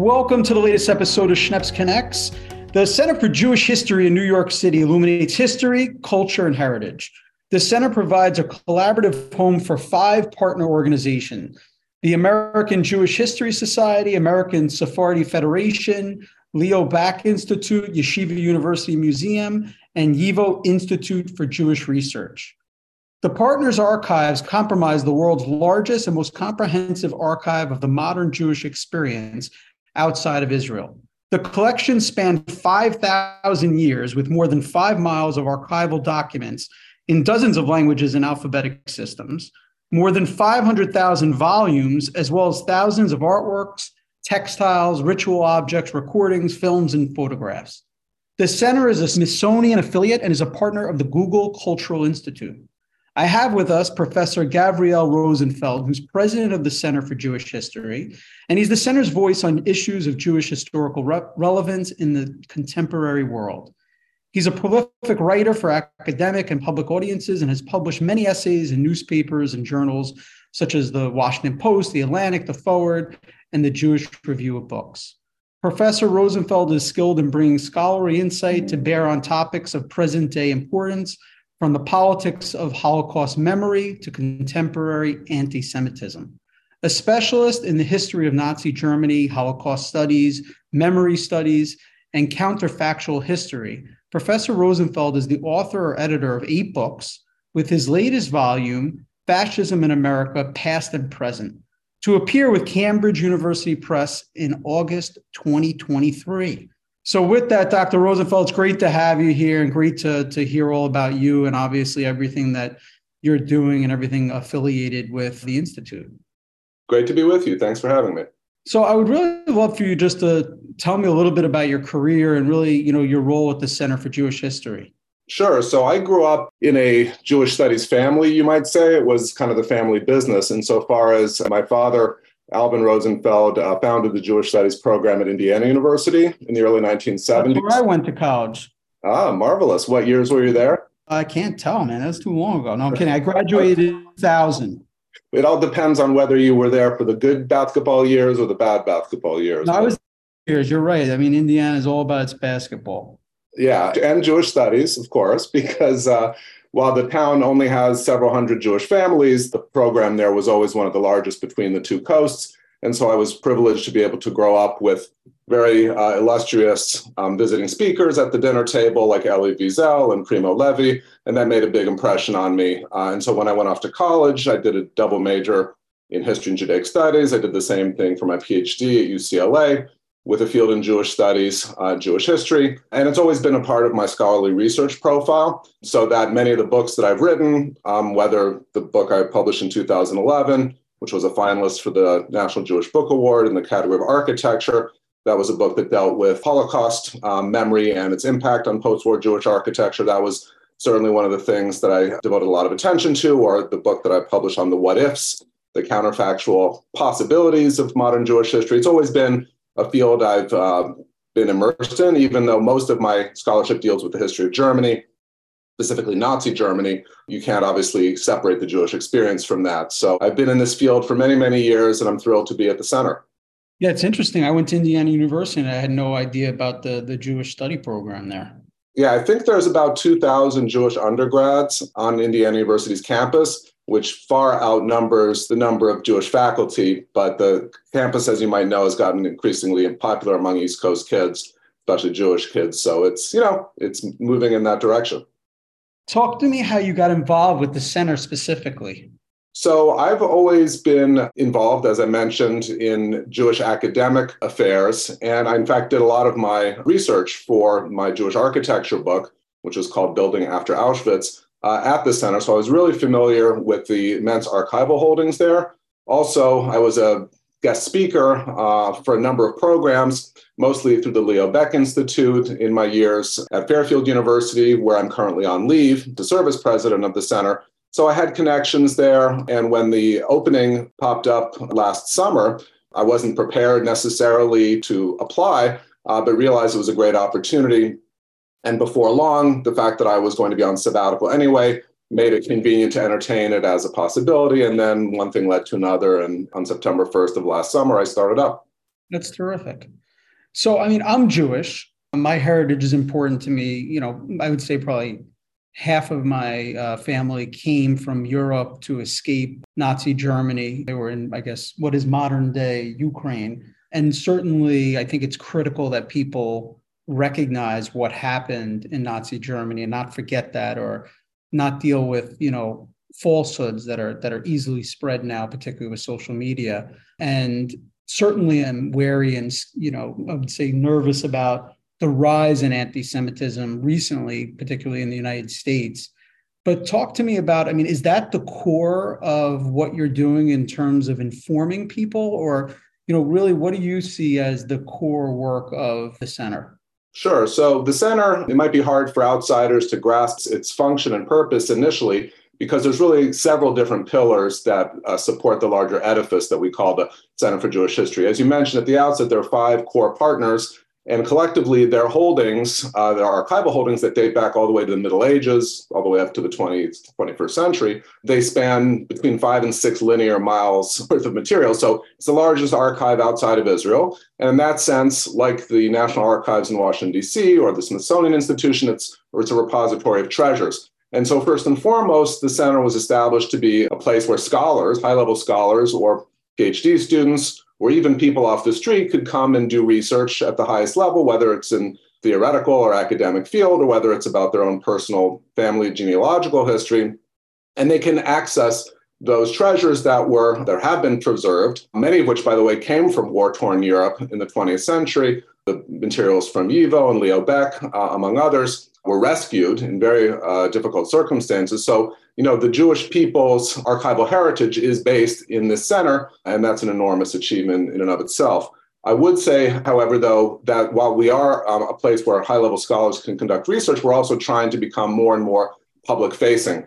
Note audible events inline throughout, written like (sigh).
Welcome to the latest episode of Schneps Connects. The Center for Jewish History in New York City illuminates history, culture, and heritage. The center provides a collaborative home for five partner organizations the American Jewish History Society, American Sephardi Federation, Leo Baeck Institute, Yeshiva University Museum, and YIVO Institute for Jewish Research. The Partners Archives comprise the world's largest and most comprehensive archive of the modern Jewish experience outside of Israel. The collection spanned 5,000 years with more than five miles of archival documents in dozens of languages and alphabetic systems, more than 500,000 volumes, as well as thousands of artworks, textiles, ritual objects, recordings, films, and photographs. The center is a Smithsonian affiliate and is a partner of the Google Cultural Institute. I have with us Professor Gavriel Rosenfeld, who's president of the Center for Jewish History, and he's the center's voice on issues of Jewish historical re- relevance in the contemporary world. He's a prolific writer for academic and public audiences and has published many essays in newspapers and journals such as the Washington Post, the Atlantic, the Forward, and the Jewish Review of Books. Professor Rosenfeld is skilled in bringing scholarly insight to bear on topics of present day importance, from the politics of Holocaust memory to contemporary anti Semitism. A specialist in the history of Nazi Germany, Holocaust studies, memory studies, and counterfactual history, Professor Rosenfeld is the author or editor of eight books, with his latest volume, Fascism in America Past and Present, to appear with Cambridge University Press in August 2023. So, with that, Dr. Rosenfeld, it's great to have you here and great to, to hear all about you and obviously everything that you're doing and everything affiliated with the Institute. Great to be with you. Thanks for having me. So I would really love for you just to tell me a little bit about your career and really, you know, your role at the Center for Jewish History. Sure. So I grew up in a Jewish studies family, you might say. It was kind of the family business. Insofar as my father, Alvin Rosenfeld, uh, founded the Jewish studies program at Indiana University in the early 1970s. That's where I went to college. Ah, marvelous. What years were you there? I can't tell, man. That's too long ago. No, I'm kidding. I graduated in 2000. It all depends on whether you were there for the good basketball years or the bad basketball years. No, I was years. You're right. I mean, Indiana is all about its basketball. Yeah, and Jewish studies, of course, (laughs) because uh, while the town only has several hundred Jewish families, the program there was always one of the largest between the two coasts. And so I was privileged to be able to grow up with very uh, illustrious um, visiting speakers at the dinner table, like Elie Wiesel and Primo Levi, and that made a big impression on me. Uh, and so when I went off to college, I did a double major in history and Judaic studies. I did the same thing for my PhD at UCLA with a field in Jewish studies, uh, Jewish history. And it's always been a part of my scholarly research profile, so that many of the books that I've written, um, whether the book I published in 2011, which was a finalist for the National Jewish Book Award in the category of architecture, that was a book that dealt with Holocaust um, memory and its impact on post war Jewish architecture. That was certainly one of the things that I devoted a lot of attention to, or the book that I published on the what ifs, the counterfactual possibilities of modern Jewish history. It's always been a field I've uh, been immersed in, even though most of my scholarship deals with the history of Germany, specifically Nazi Germany. You can't obviously separate the Jewish experience from that. So I've been in this field for many, many years, and I'm thrilled to be at the center. Yeah, it's interesting. I went to Indiana University and I had no idea about the, the Jewish study program there. Yeah, I think there's about 2,000 Jewish undergrads on Indiana University's campus, which far outnumbers the number of Jewish faculty. But the campus, as you might know, has gotten increasingly popular among East Coast kids, especially Jewish kids. So it's, you know, it's moving in that direction. Talk to me how you got involved with the center specifically. So I've always been involved, as I mentioned, in Jewish academic affairs. And I, in fact, did a lot of my research for my Jewish architecture book, which was called Building After Auschwitz, uh, at the center. So I was really familiar with the immense archival holdings there. Also, I was a guest speaker uh, for a number of programs, mostly through the Leo Baeck Institute in my years at Fairfield University, where I'm currently on leave to serve as president of the center. So I had connections there. And when the opening popped up last summer, I wasn't prepared necessarily to apply, uh, but realized it was a great opportunity. And before long, the fact that I was going to be on sabbatical anyway made it convenient to entertain it as a possibility. And then one thing led to another. And on September 1st of last summer, I started up. That's terrific. So, I mean, I'm Jewish. My heritage is important to me. You know, I would say probably half of my uh, family came from Europe to escape Nazi Germany. They were in, I guess, what is modern day Ukraine. And certainly, I think it's critical that people recognize what happened in Nazi Germany and not forget that or not deal with, you know, falsehoods that are that are easily spread now, particularly with social media. And certainly I'm wary and, you know, I would say nervous about the rise in anti-Semitism recently, particularly in the United States. But talk to me about, I mean, is that the core of what you're doing in terms of informing people? Or, you know, really what do you see as the core work of the center? Sure. So the center, it might be hard for outsiders to grasp its function and purpose initially because there's really several different pillars that uh, support the larger edifice that we call the Center for Jewish History. As you mentioned at the outset, there are five core partners and collectively, their holdings, uh, their archival holdings that date back all the way to the Middle Ages, all the way up to the 20th, 21st century, they span between five and six linear miles (laughs) worth of material. So it's the largest archive outside of Israel. And in that sense, like the National Archives in Washington, D.C., or the Smithsonian Institution, it's, or it's a repository of treasures. And so, first and foremost, the center was established to be a place where scholars, high level scholars, or PhD students, or even people off the street could come and do research at the highest level, whether it's in theoretical or academic field, or whether it's about their own personal family genealogical history. And they can access those treasures that were that have been preserved, many of which, by the way, came from war-torn Europe in the 20th century. The materials from Yivo and Leo Baeck, uh, among others, were rescued in very uh, difficult circumstances. So you know, the Jewish people's archival heritage is based in this center, and that's an enormous achievement in and of itself. I would say, however, though, that while we are um, a place where high level scholars can conduct research, we're also trying to become more and more public facing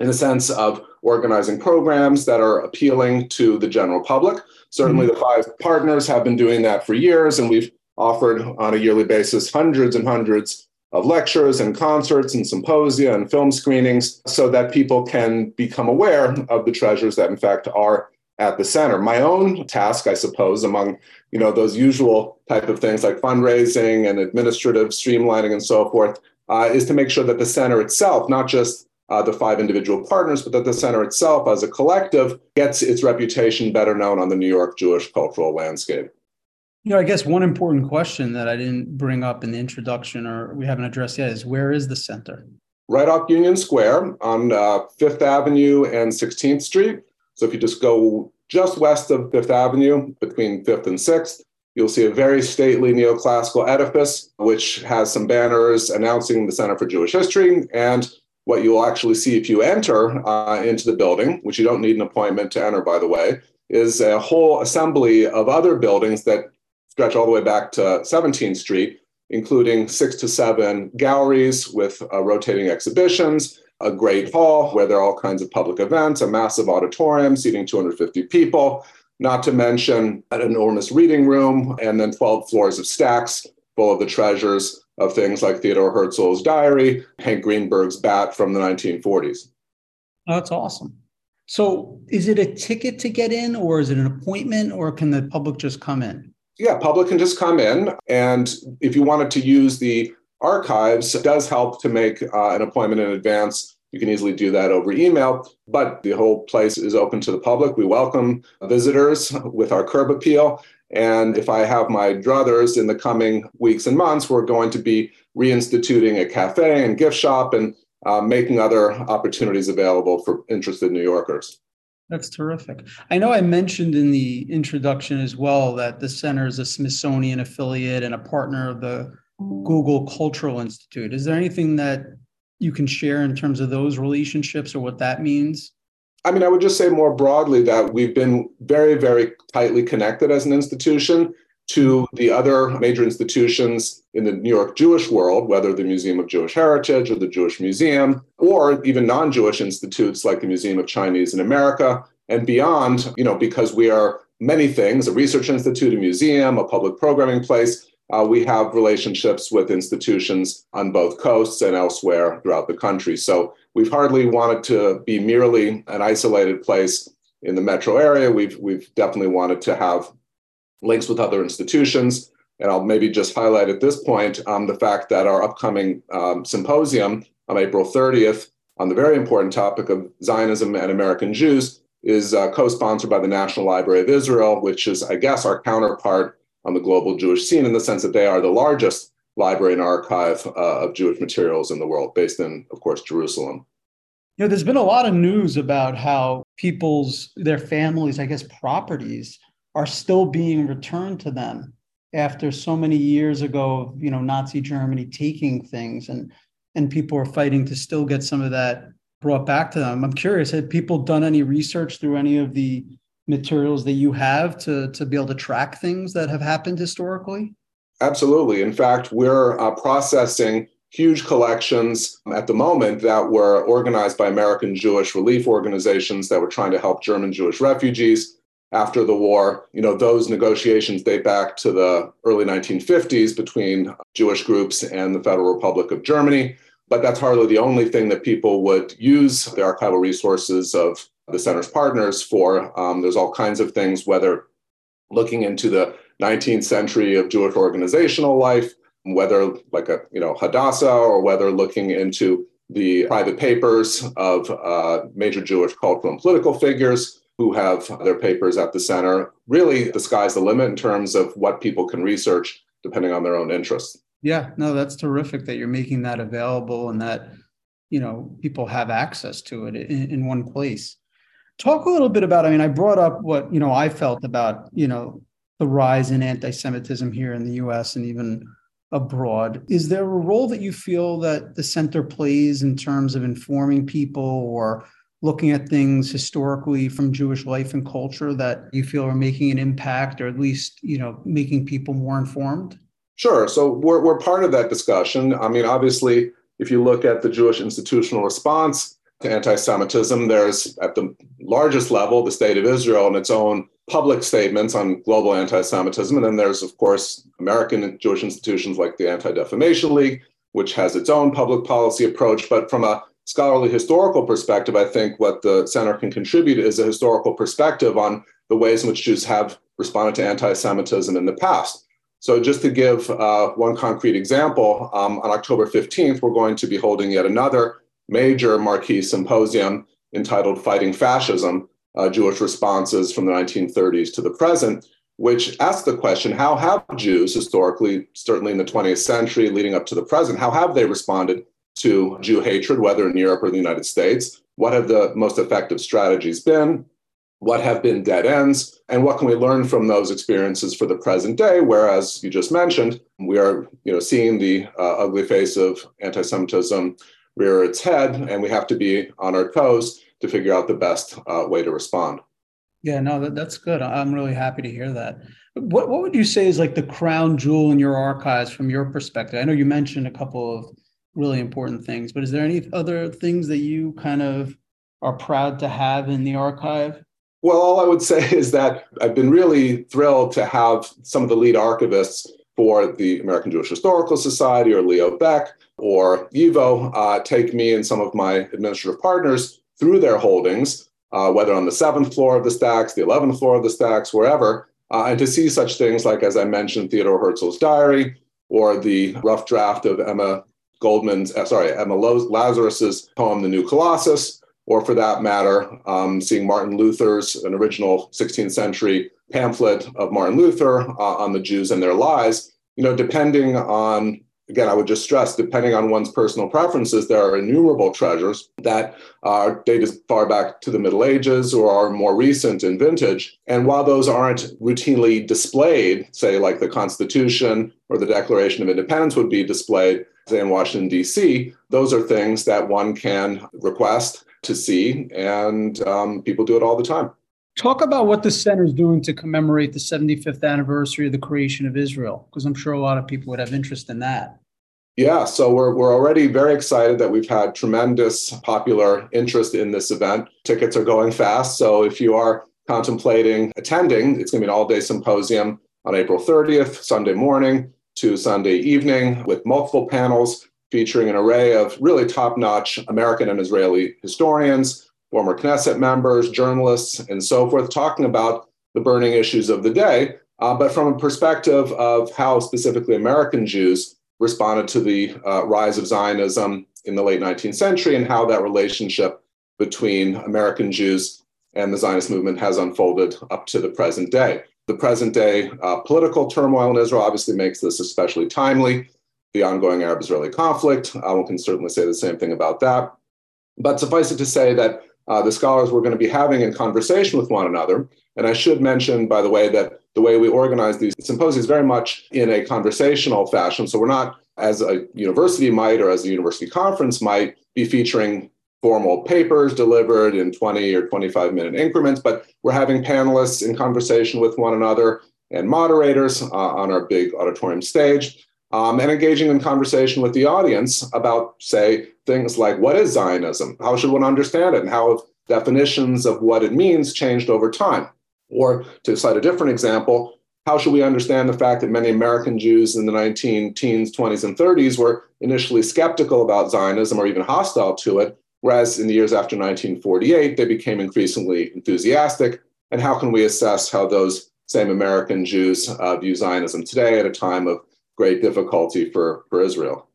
in the sense of organizing programs that are appealing to the general public. Certainly, mm-hmm. the five partners have been doing that for years, and we've offered on a yearly basis hundreds and hundreds of lectures and concerts and symposia and film screenings so that people can become aware of the treasures that in fact are at the center. My own task i suppose among you know those usual type of things like fundraising and administrative streamlining and so forth uh, is to make sure that the center itself not just uh, the five individual partners but that the center itself as a collective gets its reputation better known on the new york jewish cultural landscape you know, I guess one important question that I didn't bring up in the introduction or we haven't addressed yet is where is the center? Right off Union Square on uh, Fifth Avenue and 16th Street. So if you just go just west of Fifth Avenue between 5th and 6th, you'll see a very stately neoclassical edifice, which has some banners announcing the Center for Jewish History. And what you'll actually see if you enter uh, into the building, which you don't need an appointment to enter, by the way, is a whole assembly of other buildings that stretch all the way back to 17th Street, including six to seven galleries with uh, rotating exhibitions, a great hall where there are all kinds of public events, a massive auditorium seating 250 people, not to mention an enormous reading room, and then 12 floors of stacks full of the treasures of things like Theodore Herzl's diary, Hank Greenberg's bat from the 1940s. Oh, that's awesome. So, is it a ticket to get in, or is it an appointment, or can the public just come in? Yeah, public can just come in. And if you wanted to use the archives, does help to make uh, an appointment in advance. You can easily do that over email, but the whole place is open to the public. We welcome visitors with our curb appeal. And if I have my druthers in the coming weeks and months, we're going to be reinstituting a cafe and gift shop and uh, making other opportunities available for interested New Yorkers. That's terrific. I know I mentioned in the introduction as well that the center is a Smithsonian affiliate and a partner of the Google Cultural Institute. Is there anything that you can share in terms of those relationships or what that means? I mean, I would just say more broadly that we've been very, very tightly connected as an institution to the other major institutions in the New York Jewish world, whether the Museum of Jewish Heritage or the Jewish Museum, or even non Jewish institutes like the Museum of Chinese in America and beyond, you know, because we are many things a research institute, a museum, a public programming place. Uh, we have relationships with institutions on both coasts and elsewhere throughout the country. So we've hardly wanted to be merely an isolated place in the metro area. We've, we've definitely wanted to have links with other institutions. And I'll maybe just highlight at this point um, the fact that our upcoming um, symposium on April 30th on the very important topic of Zionism and American Jews is uh, co sponsored by the National Library of Israel, which is, I guess, our counterpart on the global Jewish scene in the sense that they are the largest library and archive uh, of Jewish materials in the world, based in, of course, Jerusalem. You know, there's been a lot of news about how people's, their families, I guess, properties are still being returned to them after so many years ago of, you know, Nazi Germany taking things and and people are fighting to still get some of that brought back to them. I'm curious, have people done any research through any of the materials that you have to, to be able to track things that have happened historically? Absolutely. In fact, we're uh, processing huge collections at the moment that were organized by American Jewish relief organizations that were trying to help German Jewish refugees after the war. You know, those negotiations date back to the early 1950s between Jewish groups and the Federal Republic of Germany. But that's hardly the only thing that people would use the archival resources of the center's partners for. Um, there's all kinds of things, whether looking into the 19th century of Jewish organizational life, whether like a you know Hadassah or whether looking into the private papers of uh, major Jewish cultural and political figures who have their papers at the center. Really, the sky's the limit in terms of what people can research depending on their own interests. Yeah, no, that's terrific that you're making that available and that you know people have access to it in, in one place. Talk a little bit about. I mean, I brought up what you know I felt about you know the rise in anti-Semitism here in the U.S. and even abroad. Is there a role that you feel that the center plays in terms of informing people or looking at things historically from Jewish life and culture that you feel are making an impact or at least, you know, making people more informed? Sure. So we're, we're part of that discussion. I mean, obviously, if you look at the Jewish institutional response to anti Semitism, there's at the largest level the state of Israel and its own public statements on global anti Semitism. And then there's, of course, American Jewish institutions like the Anti Defamation League, which has its own public policy approach. But from a scholarly historical perspective, I think what the center can contribute is a historical perspective on the ways in which Jews have responded to anti Semitism in the past. So, just to give uh, one concrete example, um, on October 15th, we're going to be holding yet another major marquee symposium entitled Fighting Fascism uh, Jewish responses from the 1930s to the present, which asks the question how have Jews historically, certainly in the 20th century leading up to the present, how have they responded to Jew hatred, whether in Europe or the United States? What have the most effective strategies been? What have been dead ends? And what can we learn from those experiences for the present day? Whereas you just mentioned, we are you know, seeing the uh, ugly face of anti Semitism rear its head, and we have to be on our toes to figure out the best uh, way to respond. Yeah, no, that, that's good. I'm really happy to hear that. What what would you say is like the crown jewel in your archives from your perspective? I know you mentioned a couple of really important things, but is there any other things that you kind of are proud to have in the archive? Well, all I would say (laughs) is that I've been really thrilled to have some of the lead archivists for the American Jewish Historical Society or Leo Baeck or YIVO uh, take me and some of my administrative partners through their holdings, uh, whether on the seventh floor of the stacks, the 11th floor of the stacks, wherever, uh, and to see such things like, as I mentioned, Theodore Herzl's diary or the rough draft of Emma Goldman's, uh, sorry, Emma Lazarus's poem, The New Colossus, or for that matter, um, seeing Martin Luther's, an original 16th century pamphlet of Martin Luther uh, on the Jews and their lies. You know, depending on again, I would just stress, depending on one's personal preferences, there are innumerable treasures that are dated far back to the Middle Ages or are more recent in vintage. And while those aren't routinely displayed, say like the Constitution or the Declaration of Independence would be displayed, say in Washington, D.C., those are things that one can request to see, and um, people do it all the time. Talk about what the center is doing to commemorate the 75th anniversary of the creation of Israel, because I'm sure a lot of people would have interest in that. Yeah, so we're, we're already very excited that we've had tremendous popular interest in this event. Tickets are going fast. So if you are contemplating attending, it's going to be an all day symposium on April 30th, Sunday morning to Sunday evening, with multiple panels featuring an array of really top notch American and Israeli historians, former Knesset members, journalists, and so forth, talking about the burning issues of the day. Uh, but from a perspective of how specifically American Jews responded to the uh, rise of Zionism in the late 19th century and how that relationship between American Jews and the Zionist movement has unfolded up to the present day. The present day uh, political turmoil in Israel obviously makes this especially timely. The ongoing Arab Israeli conflict, uh, one can certainly say the same thing about that. But suffice it to say that uh, the scholars we're going to be having in conversation with one another. And I should mention, by the way, that the way we organize these symposia is very much in a conversational fashion. So we're not, as a university might or as a university conference might, be featuring formal papers delivered in 20 or 25 minute increments, but we're having panelists in conversation with one another and moderators uh, on our big auditorium stage. Um, and engaging in conversation with the audience about, say, things like what is Zionism? How should one understand it? And how have definitions of what it means changed over time? Or to cite a different example, how should we understand the fact that many American Jews in the 19 teens, 20s, and 30s were initially skeptical about Zionism or even hostile to it, whereas in the years after 1948, they became increasingly enthusiastic? And how can we assess how those same American Jews uh, view Zionism today at a time of great difficulty for, for Israel?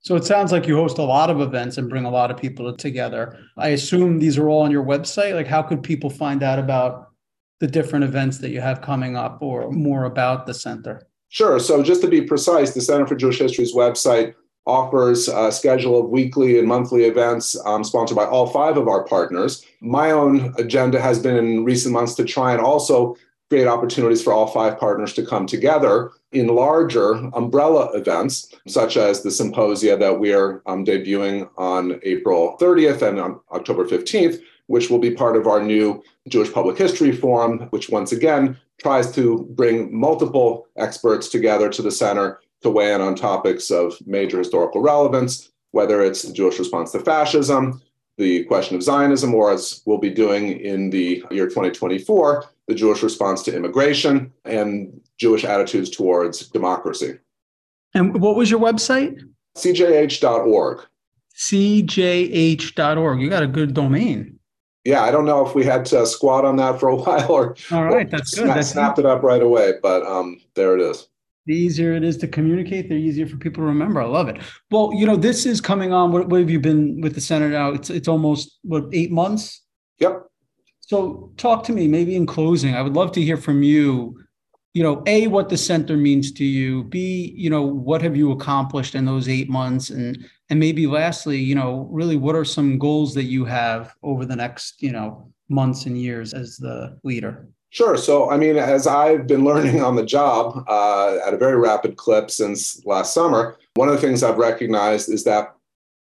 So it sounds like you host a lot of events and bring a lot of people together. I assume these are all on your website. Like, how could people find out about the different events that you have coming up or more about the center? Sure. So, just to be precise, the Center for Jewish History's website offers a schedule of weekly and monthly events um, sponsored by all five of our partners. My own agenda has been in recent months to try and also create opportunities for all five partners to come together in larger umbrella events, such as the symposia that we are um, debuting on April 30th and on October 15th, which will be part of our new Jewish Public History Forum, which once again tries to bring multiple experts together to the center to weigh in on topics of major historical relevance, whether it's the Jewish response to fascism, the question of Zionism, or as we'll be doing in the year 2024, the Jewish response to immigration and Jewish attitudes towards democracy. And what was your website? CJH.org. CJH.org. You got a good domain. Yeah, I don't know if we had to squat on that for a (laughs) while or, All right, that's good. That's snapped it up right away, but um, there it is the easier it is to communicate, the easier for people to remember. I love it. Well, you know, this is coming on. What, what have you been with the center now? It's it's almost what eight months. Yep. So talk to me. Maybe in closing, I would love to hear from you. You know, a what the center means to you. B, you know, what have you accomplished in those eight months, and and maybe lastly, you know, really, what are some goals that you have over the next you know months and years as the leader? Sure. So, I mean, as I've been (laughs) learning on the job uh, at a very rapid clip since last summer, one of the things I've recognized is that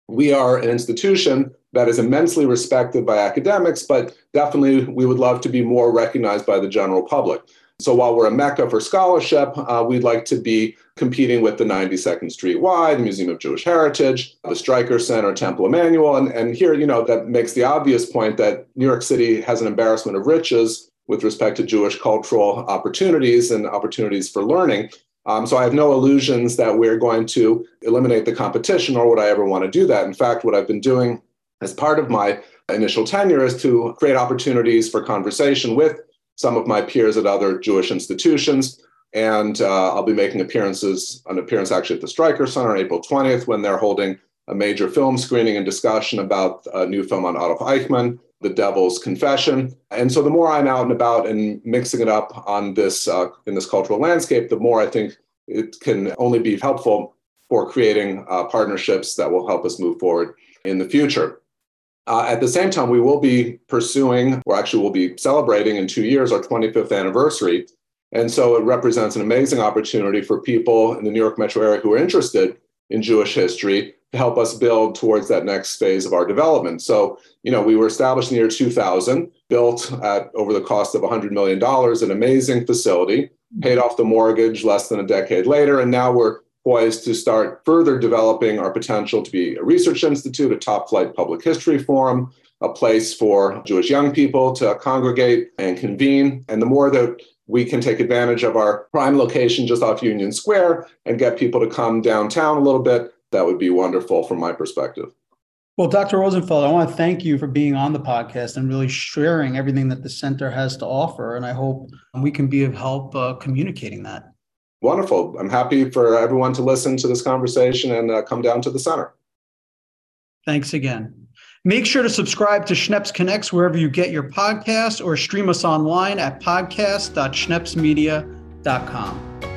we are an institution that is immensely respected by academics, but definitely we would love to be more recognized by the general public. So while we're a mecca for scholarship, uh, we'd like to be competing with the 92nd Street Y, the Museum of Jewish Heritage, the Streicker Center, Temple Emanu-El. And, and here, you know, that makes the obvious point that New York City has an embarrassment of riches with respect to Jewish cultural opportunities and opportunities for learning. Um, so I have no illusions that we're going to eliminate the competition, or would I ever want to do that? In fact, what I've been doing as part of my initial tenure is to create opportunities for conversation with some of my peers at other Jewish institutions. And uh, I'll be making appearances, an appearance actually at the Streicker Center on April 20th when they're holding a major film screening and discussion about a new film on Adolf Eichmann the devil's confession. And so the more i'm out and about and mixing it up on this uh, in this cultural landscape the more i think it can only be helpful for creating uh, partnerships that will help us move forward in the future. Uh, at the same time we will be pursuing or actually we'll be celebrating in two years our 25th anniversary. And so it represents an amazing opportunity for people in the new york metro area who are interested in jewish history to help us build towards that next phase of our development. So, you know, we were established in the year 2000, built at over the cost of $100 million, an amazing facility, paid off the mortgage less than a decade later, and now we're poised to start further developing our potential to be a research institute, a top flight public history forum, a place for Jewish young people to congregate and convene. And the more that we can take advantage of our prime location just off Union Square and get people to come downtown a little bit, that would be wonderful from my perspective. Well, Dr. Rosenfeld, I want to thank you for being on the podcast and really sharing everything that the center has to offer. And I hope we can be of help uh, communicating that. Wonderful. I'm happy for everyone to listen to this conversation and uh, come down to the center. Thanks again. Make sure to subscribe to Schneps Connects wherever you get your podcasts or stream us online at podcast.schnepsmedia.com.